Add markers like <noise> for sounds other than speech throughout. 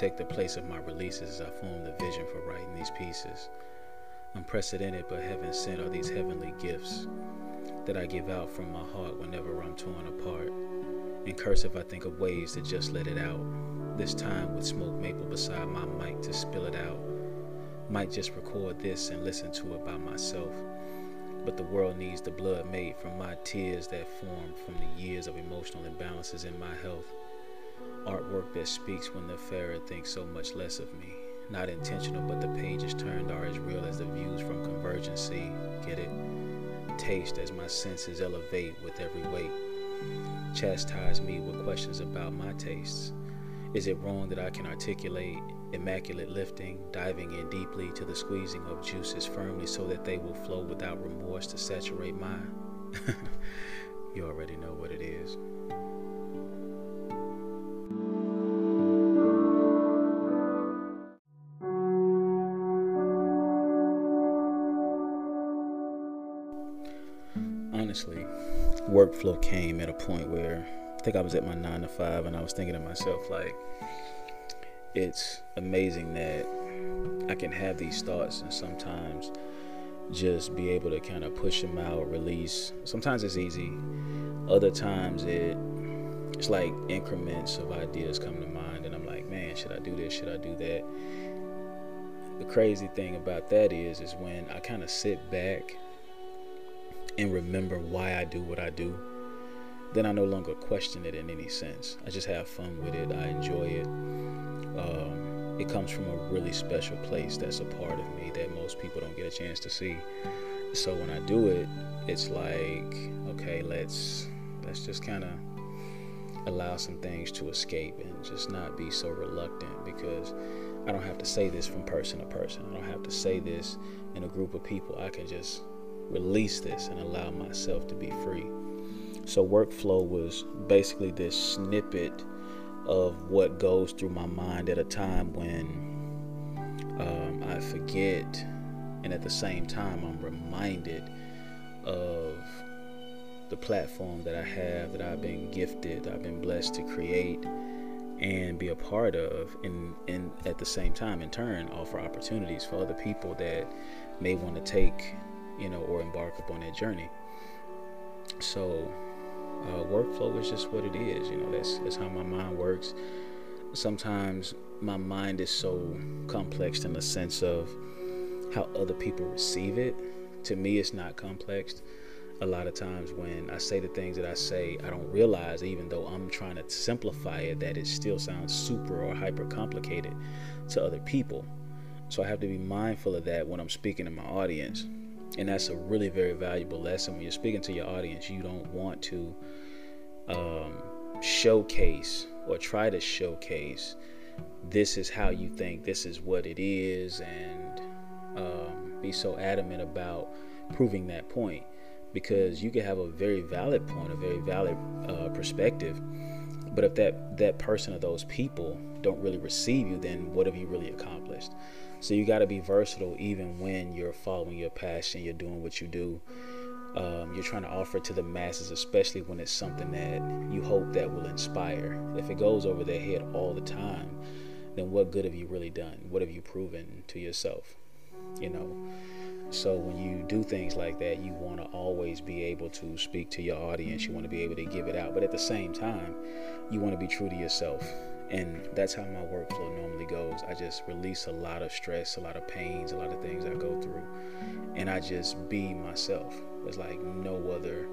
take the place of my releases as I form the vision for writing these pieces. Unprecedented but heaven sent are these heavenly gifts that I give out from my heart whenever I'm torn apart. And curse if I think of ways to just let it out. This time with smoke maple beside my mic to spill it out. Might just record this and listen to it by myself. But the world needs the blood made from my tears that formed from the years of emotional imbalances in my health. Artwork that speaks when the pharaoh thinks so much less of me. Not intentional, but the pages turned are as real as the views from Convergency. Get it? Taste as my senses elevate with every weight. Chastise me with questions about my tastes. Is it wrong that I can articulate immaculate lifting, diving in deeply to the squeezing of juices firmly so that they will flow without remorse to saturate mine? <laughs> you already know what it is. Honestly, workflow came at a point where I think I was at my nine to five and I was thinking to myself, like, it's amazing that I can have these thoughts and sometimes just be able to kind of push them out, release. Sometimes it's easy, other times it it's like increments of ideas come to mind, and I'm like, man, should I do this? Should I do that? The crazy thing about that is, is when I kind of sit back and remember why I do what I do, then I no longer question it in any sense. I just have fun with it. I enjoy it. Um, it comes from a really special place that's a part of me that most people don't get a chance to see. So when I do it, it's like, okay, let's let's just kind of allow some things to escape and just not be so reluctant because I don't have to say this from person to person. I don't have to say this in a group of people. I can just release this and allow myself to be free. So, workflow was basically this snippet of what goes through my mind at a time when um, I forget, and at the same time, I'm reminded of the platform that I have, that I've been gifted, I've been blessed to create and be a part of, and, and at the same time, in turn, offer opportunities for other people that may want to take you know, or embark upon that journey. So, uh, workflow is just what it is. You know, that's that's how my mind works. Sometimes my mind is so complex in the sense of how other people receive it. To me, it's not complex. A lot of times when I say the things that I say, I don't realize, even though I'm trying to simplify it, that it still sounds super or hyper complicated to other people. So I have to be mindful of that when I'm speaking to my audience and that's a really very valuable lesson. When you're speaking to your audience you don't want to um, showcase or try to showcase this is how you think this is what it is and um, be so adamant about proving that point. Because you can have a very valid point a very valid uh, perspective but if that that person or those people don't really receive you then what have you really accomplished so you got to be versatile even when you're following your passion, you're doing what you do. Um, you're trying to offer it to the masses, especially when it's something that you hope that will inspire. If it goes over their head all the time, then what good have you really done? What have you proven to yourself? You know. So when you do things like that, you want to always be able to speak to your audience. You want to be able to give it out, but at the same time, you want to be true to yourself And that's how my workflow normally goes. I just release a lot of stress, a lot of pains, a lot of things I go through, and I just be myself. There's like no other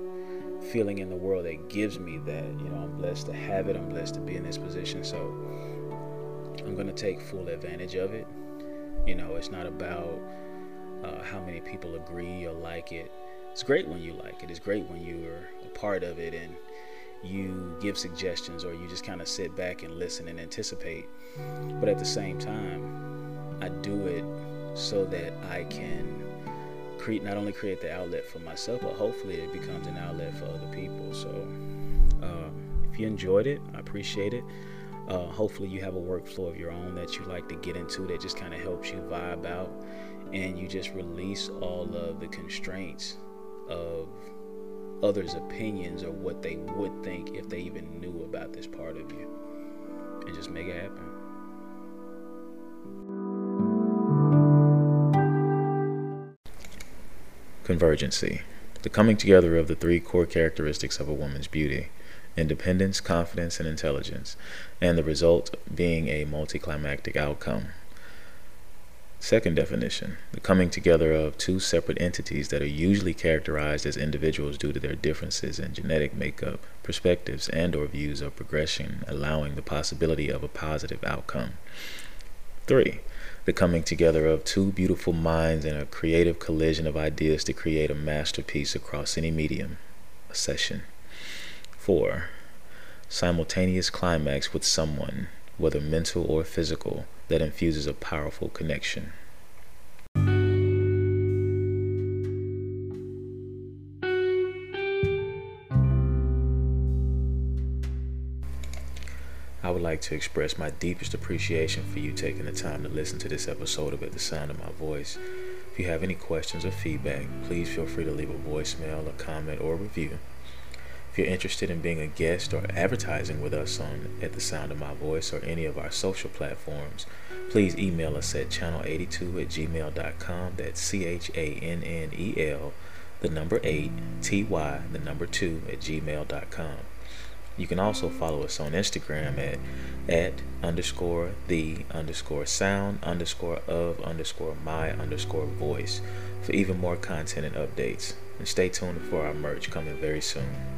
feeling in the world that gives me that. You know, I'm blessed to have it. I'm blessed to be in this position. So I'm going to take full advantage of it. You know, it's not about uh, how many people agree or like it. It's great when you like it. It's great when you're a part of it and you give suggestions or you just kind of sit back and listen and anticipate. But at the same time, I do it so that I can create not only create the outlet for myself, but hopefully it becomes an outlet for other people. So um, if you enjoyed it, I appreciate it. Uh, hopefully you have a workflow of your own that you like to get into that just kind of helps you vibe out and you just release all of the constraints of others' opinions or what they would think if they even knew about this part of you and just make it happen. Convergency. The coming together of the three core characteristics of a woman's beauty independence, confidence, and intelligence, and the result being a multiclimactic outcome. Second definition the coming together of two separate entities that are usually characterized as individuals due to their differences in genetic makeup, perspectives, and or views of progression, allowing the possibility of a positive outcome. 3. The coming together of two beautiful minds in a creative collision of ideas to create a masterpiece across any medium, a session. 4. Simultaneous climax with someone, whether mental or physical, that infuses a powerful connection. I would like to express my deepest appreciation for you taking the time to listen to this episode of At the Sound of My Voice. If you have any questions or feedback, please feel free to leave a voicemail, a comment, or a review. If you're interested in being a guest or advertising with us on At the Sound of My Voice or any of our social platforms, please email us at channel82 at gmail.com. That's C H A N N E L, the number 8, T Y, the number 2 at gmail.com. You can also follow us on Instagram at at underscore the underscore sound underscore of underscore my underscore voice for even more content and updates. And stay tuned for our merch coming very soon.